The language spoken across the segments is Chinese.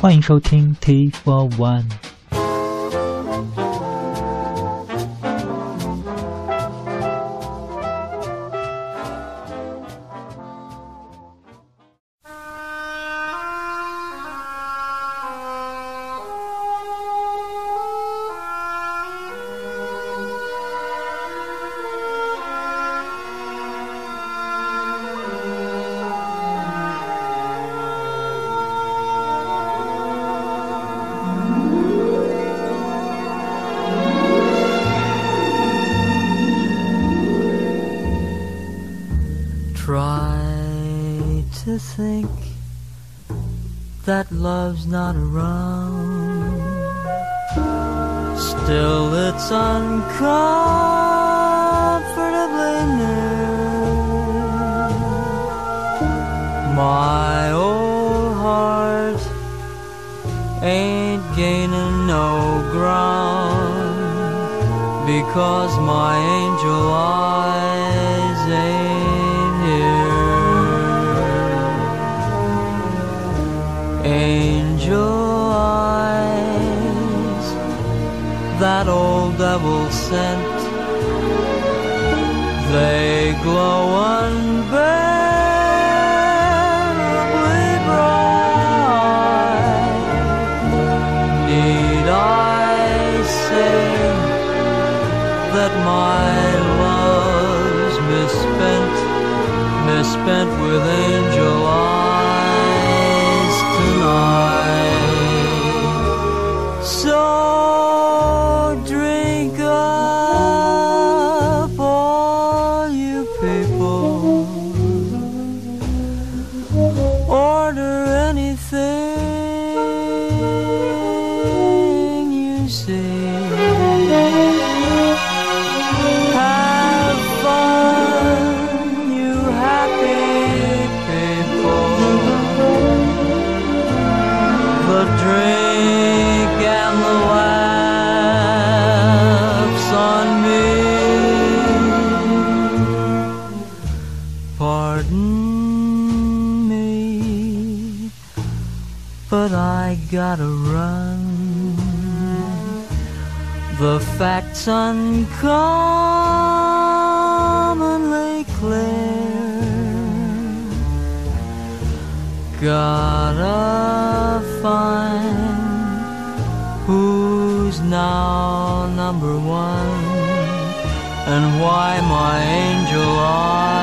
欢迎收听 T Four One。level scent. They glow unbearably bright. Need I say that my love's misspent, misspent? gotta run. The fact's uncommonly clear. Gotta find who's now number one and why my angel I.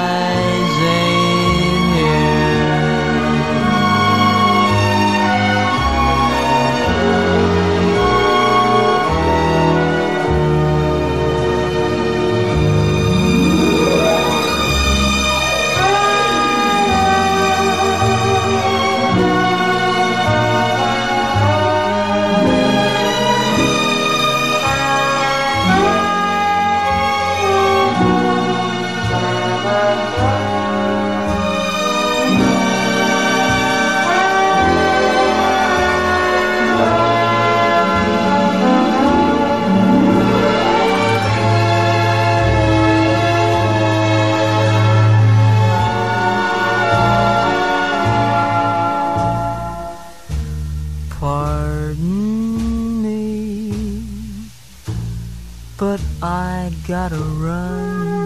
I gotta run.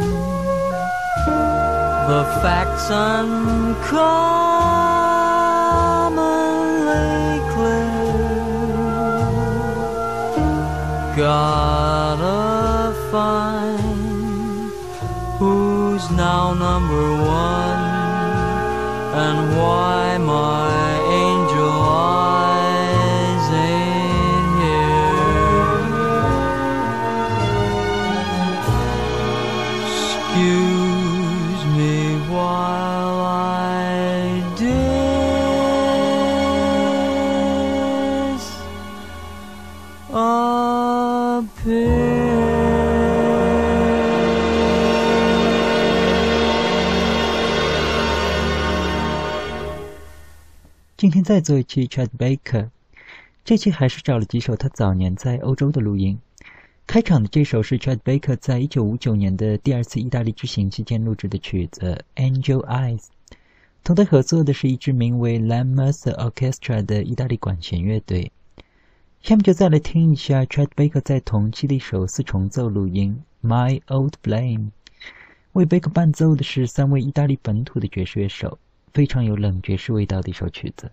The facts uncommonly clear. Gotta find who's now number one and why my. 今天再做一期 Chad Baker，这期还是找了几首他早年在欧洲的录音。开场的这首是 Chad Baker 在一九五九年的第二次意大利之行期间录制的曲子《Angel Eyes》。同他合作的是一支名为 l a m e r s Orchestra 的意大利管弦乐队。下面就再来听一下 Chad Baker 在同期的一首四重奏录音《My Old Flame》。为 Baker 伴奏的是三位意大利本土的爵士乐手，非常有冷爵士味道的一首曲子。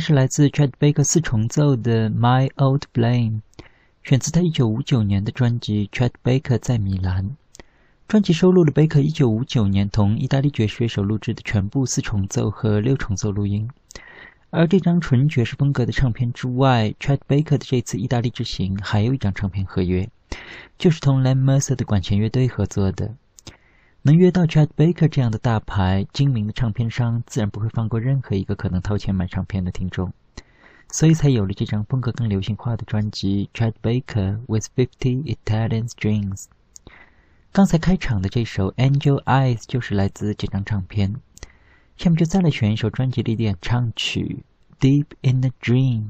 是来自 Chet Baker 四重奏的《My Old Blame》，选自他1959年的专辑《Chet Baker 在米兰》。专辑收录了贝克1959年同意大利爵士乐手录制的全部四重奏和六重奏录音。而这张纯爵士风格的唱片之外，Chet Baker 的这次意大利之行还有一张唱片合约，就是同 Len Mercer 的管弦乐队合作的。能约到 Chet Baker 这样的大牌、精明的唱片商，自然不会放过任何一个可能掏钱买唱片的听众，所以才有了这张风格更流行化的专辑《Chet Baker with Fifty Italian Strings》。刚才开场的这首《Angel Eyes》就是来自这张唱片。下面就再来选一首专辑里的演唱曲《Deep in the Dream》。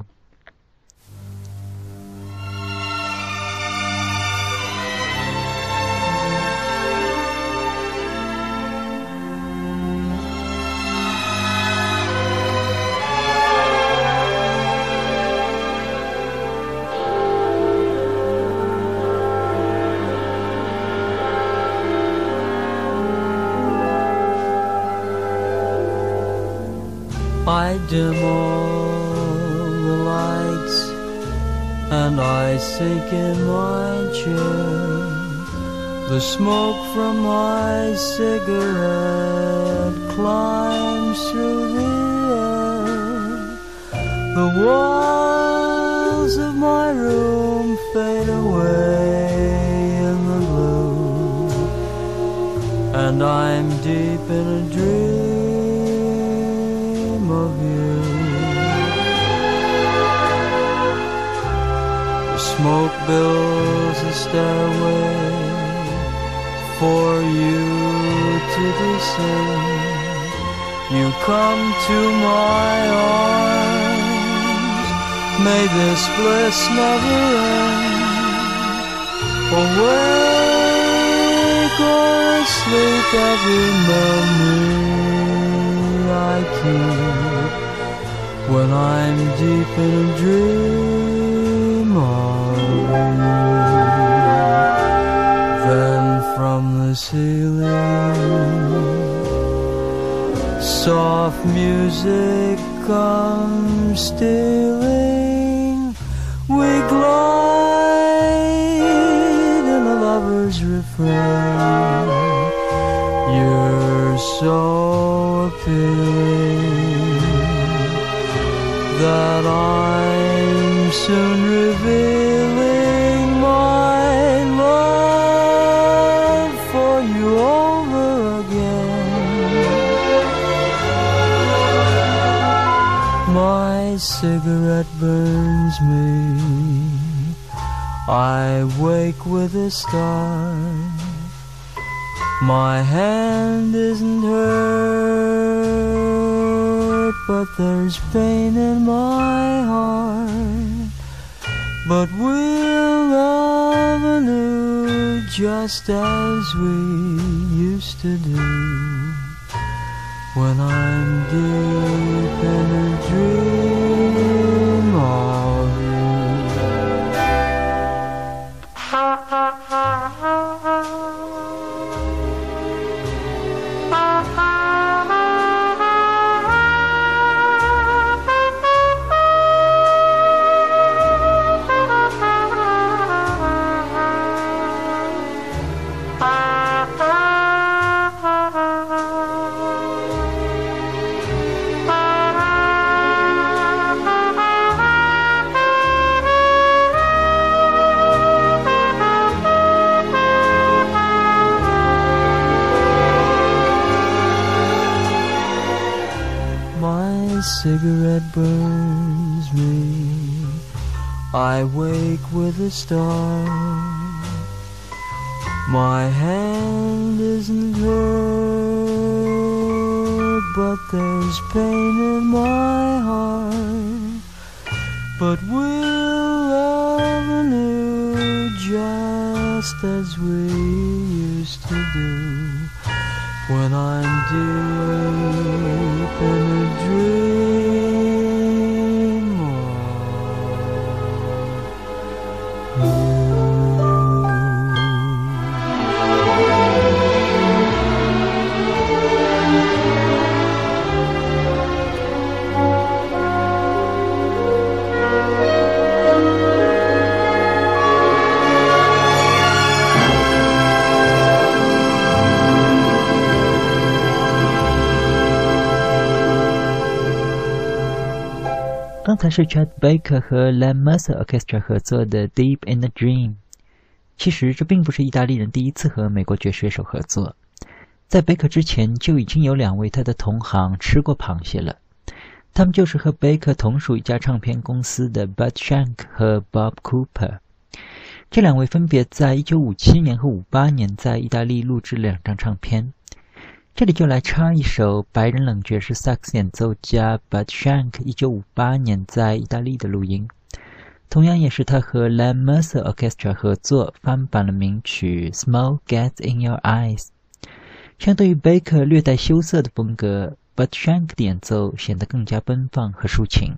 I sink my chair. The smoke from my cigarette climbs through the air. The walls of my room fade away in the blue, and I'm deep in a dream builds a stairway for you to descend. You come to my arms. May this bliss never end. Awake or asleep, every memory I keep when I'm deep in a dream you. Then from the ceiling, soft music comes stealing. We glide in a lover's refrain. You're so appealing that I'm soon revealing cigarette burns me. I wake with a start. My hand isn't hurt, but there's pain in my heart. But we'll love anew just as we used to do. When I'm deep in a dream cigarette burns me. I wake with a start. My hand isn't hurt, but there's pain in my heart. But we'll anew just as we used to do when I'm deep 才是 Chad Baker 和 Len Mercer Orchestra 合作的《Deep in the Dream》。其实这并不是意大利人第一次和美国爵士乐手合作，在 Baker 之前就已经有两位他的同行吃过螃蟹了。他们就是和 Baker 同属一家唱片公司的 Bud Shank 和 Bob Cooper。这两位分别在1957年和58年在意大利录制两张唱片。这里就来插一首白人冷爵士萨克斯演奏家 Bud Shank 1958年在意大利的录音，同样也是他和 l a m e r c e r Orchestra 合作翻版了名曲《Smoke Gets in Your Eyes》。相对于 Baker 略带羞涩的风格，Bud Shank 的演奏显得更加奔放和抒情。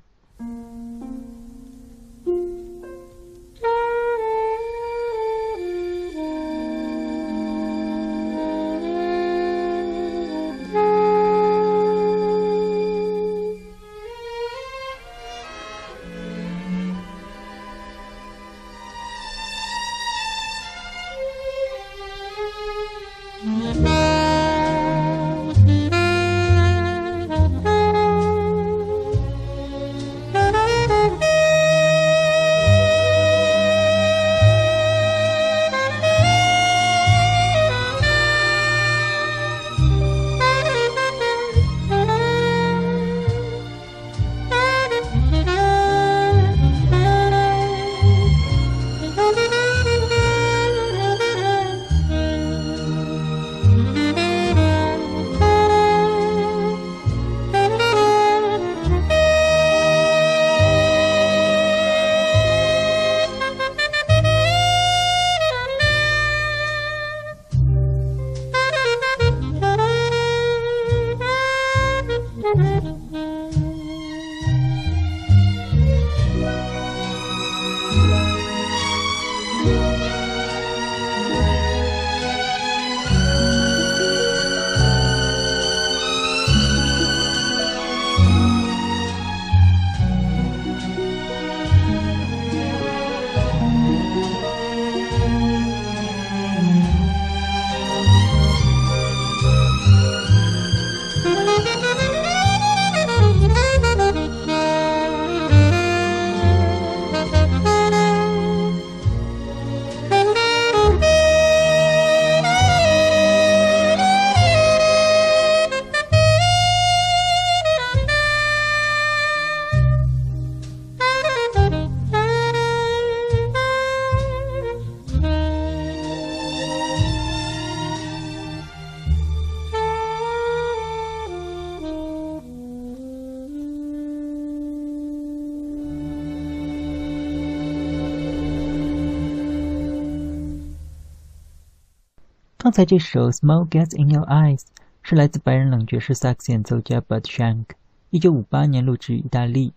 刚才这首《Smoke Gets in Your Eyes》是来自白人冷爵士萨克斯演奏家 Bud Shank，一九五八年录制于意大利。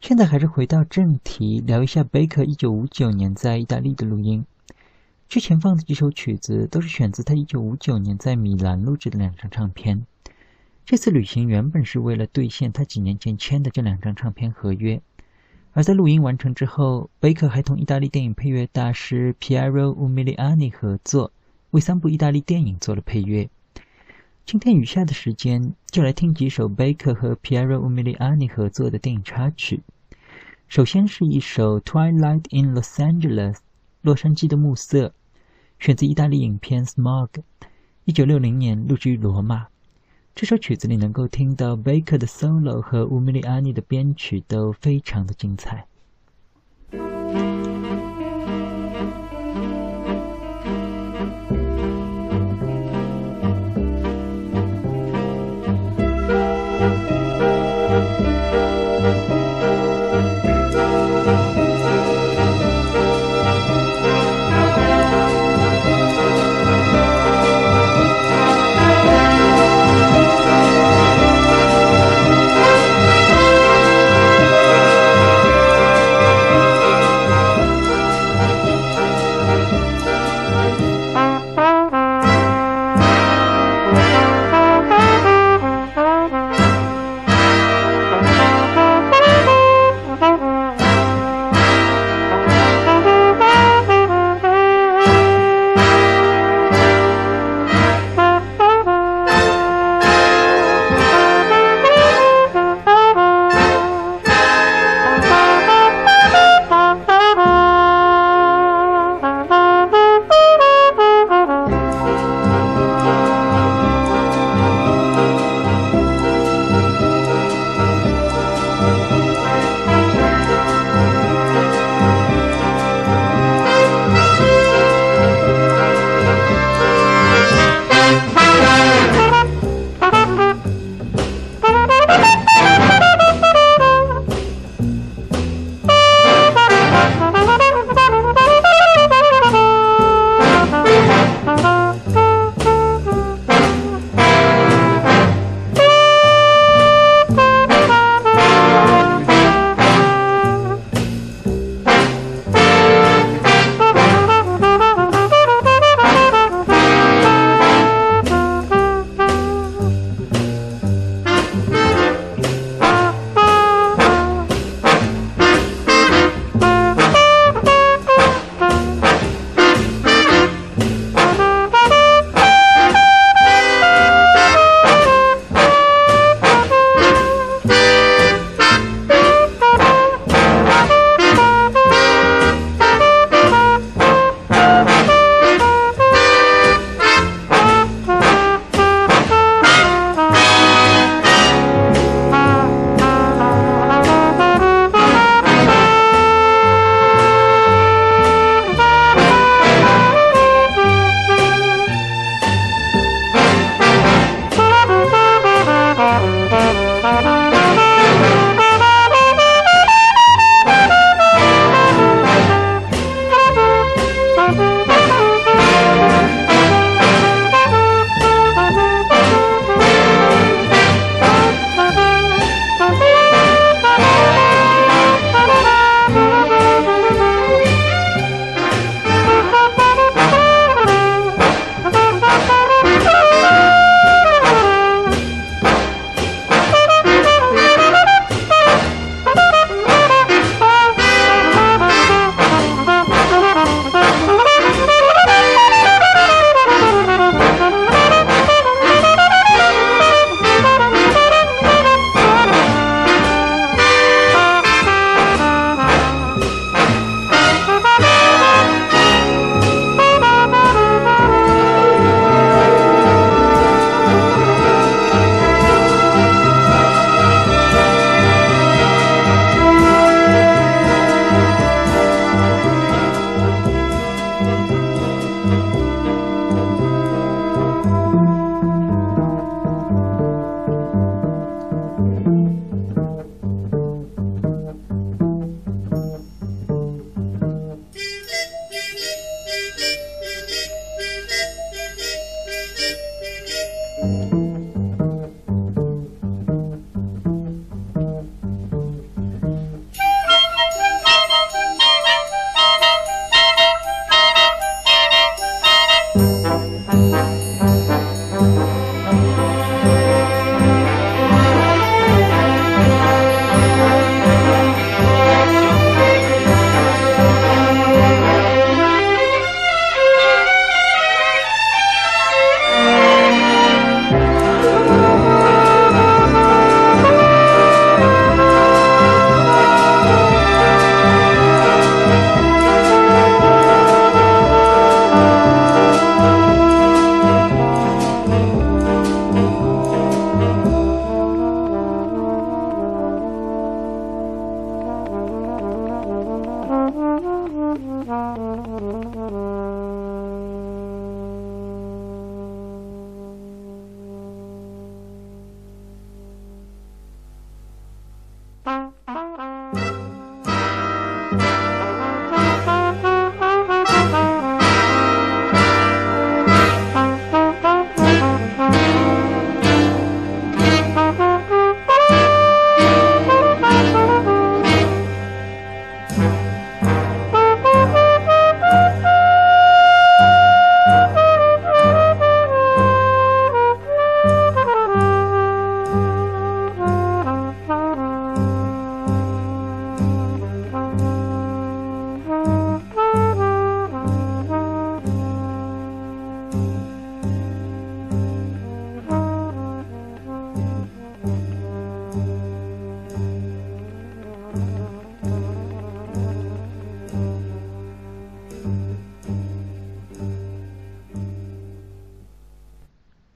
现在还是回到正题，聊一下 Baker 一九五九年在意大利的录音。之前放的几首曲子都是选自他一九五九年在米兰录制的两张唱片。这次旅行原本是为了兑现他几年前签的这两张唱片合约。而在录音完成之后，Baker 还同意大利电影配乐大师 Piero Umiliani 合作。为三部意大利电影做了配乐。今天余下的时间，就来听几首贝克和 Piero Umiliani 合作的电影插曲。首先是一首《Twilight in Los Angeles》（洛杉矶的暮色），选自意大利影片《Smog》，一九六零年录制于罗马。这首曲子里能够听到 Baker 的 solo 和 Umiliani 的编曲都非常的精彩。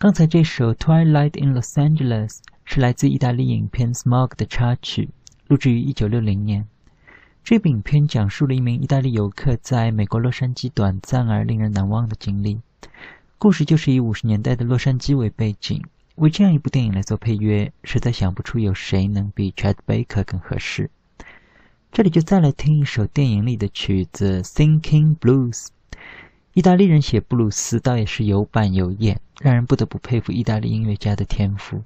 刚才这首《Twilight in Los Angeles》是来自意大利影片《Smog》的插曲，录制于1960年。这部影片讲述了一名意大利游客在美国洛杉矶短暂而令人难忘的经历。故事就是以五十年代的洛杉矶为背景。为这样一部电影来做配乐，实在想不出有谁能比 Chet Baker 更合适。这里就再来听一首电影里的曲子《Thinking Blues》。意大利人写布鲁斯倒也是有板有眼，让人不得不佩服意大利音乐家的天赋。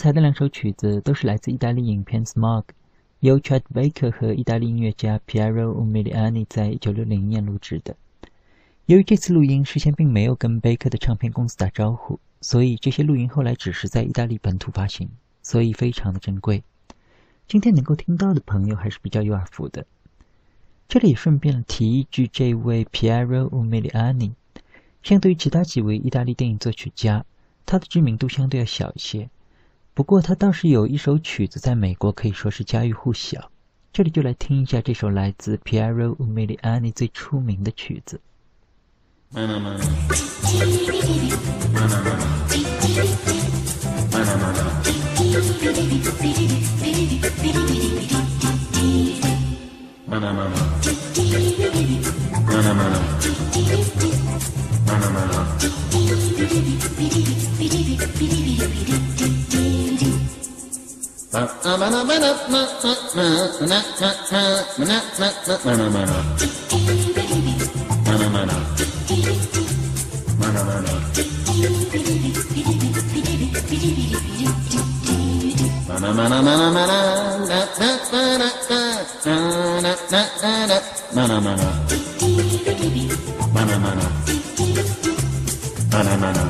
才的两首曲子都是来自意大利影片《Smog》，由 Chet Baker 和意大利音乐家 Piero Umiliani 在1960年录制的。由于这次录音事先并没有跟 Baker 的唱片公司打招呼，所以这些录音后来只是在意大利本土发行，所以非常的珍贵。今天能够听到的朋友还是比较有耳福的。这里顺便提一句，这位 Piero Umiliani，相对于其他几位意大利电影作曲家，他的知名度相对要小一些。不过他倒是有一首曲子在美国可以说是家喻户晓，这里就来听一下这首来自 Piero Umiliani 最出名的曲子。Mana mana. Mana mana.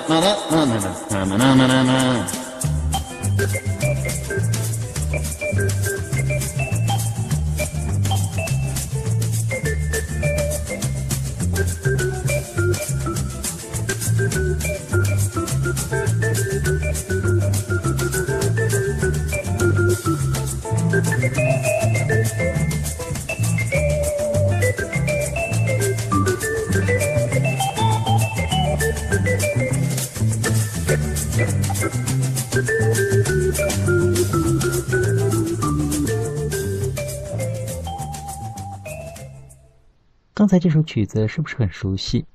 曲子是不是很熟悉？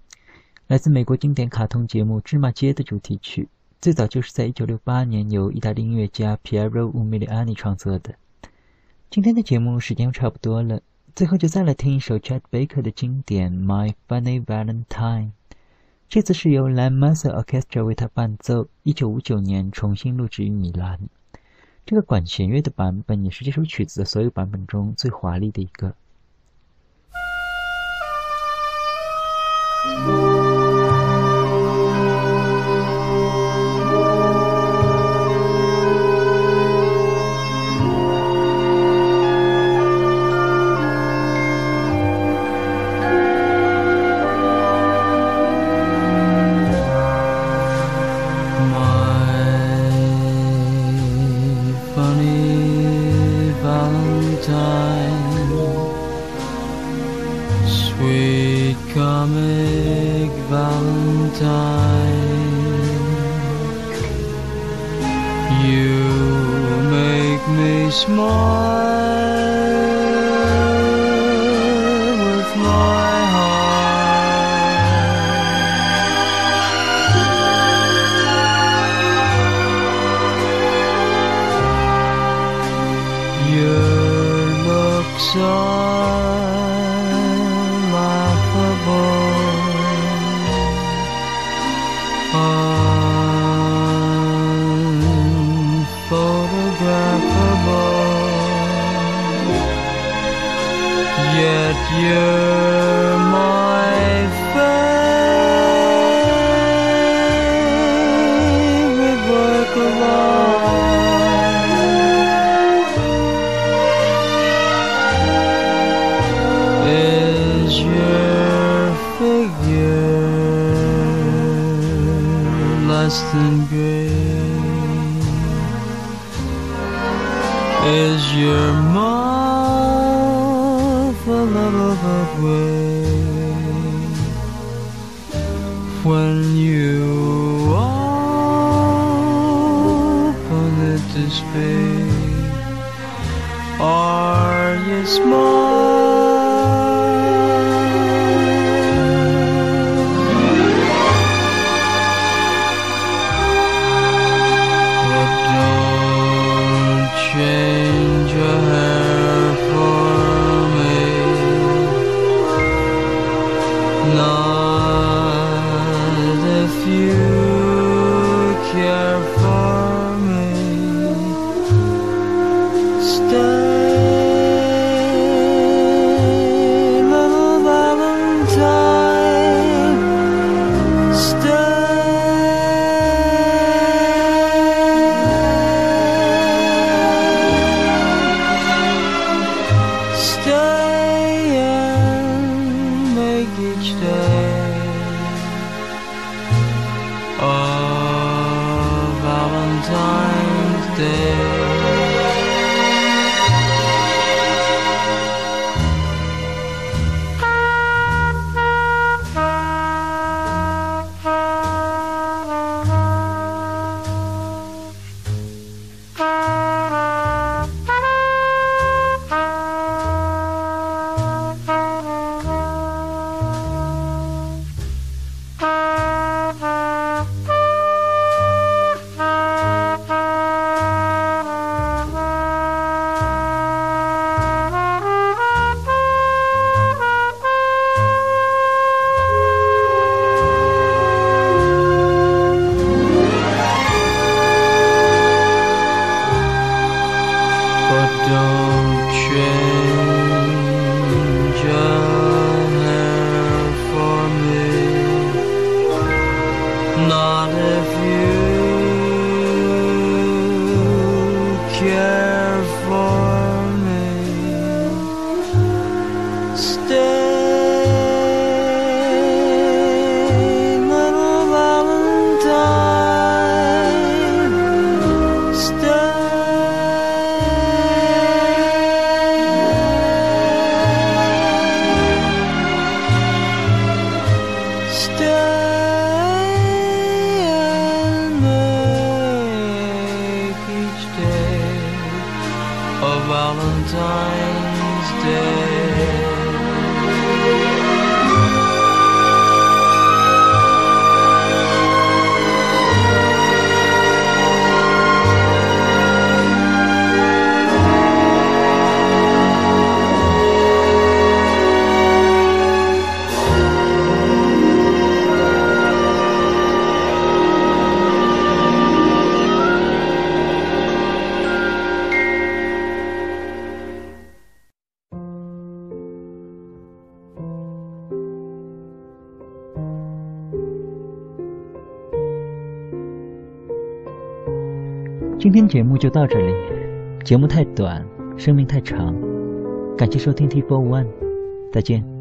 来自美国经典卡通节目《芝麻街》的主题曲，最早就是在1968年由意大利音乐家 Piero Umiliani 创作的。今天的节目时间差不多了，最后就再来听一首 Chet Baker 的经典《My Funny Valentine》。这次是由 Lam Master Orchestra 为他伴奏，1959年重新录制于米兰。这个管弦乐的版本也是这首曲子的所有版本中最华丽的一个。Música 今天节目就到这里，节目太短，生命太长，感谢收听 T Four One，再见。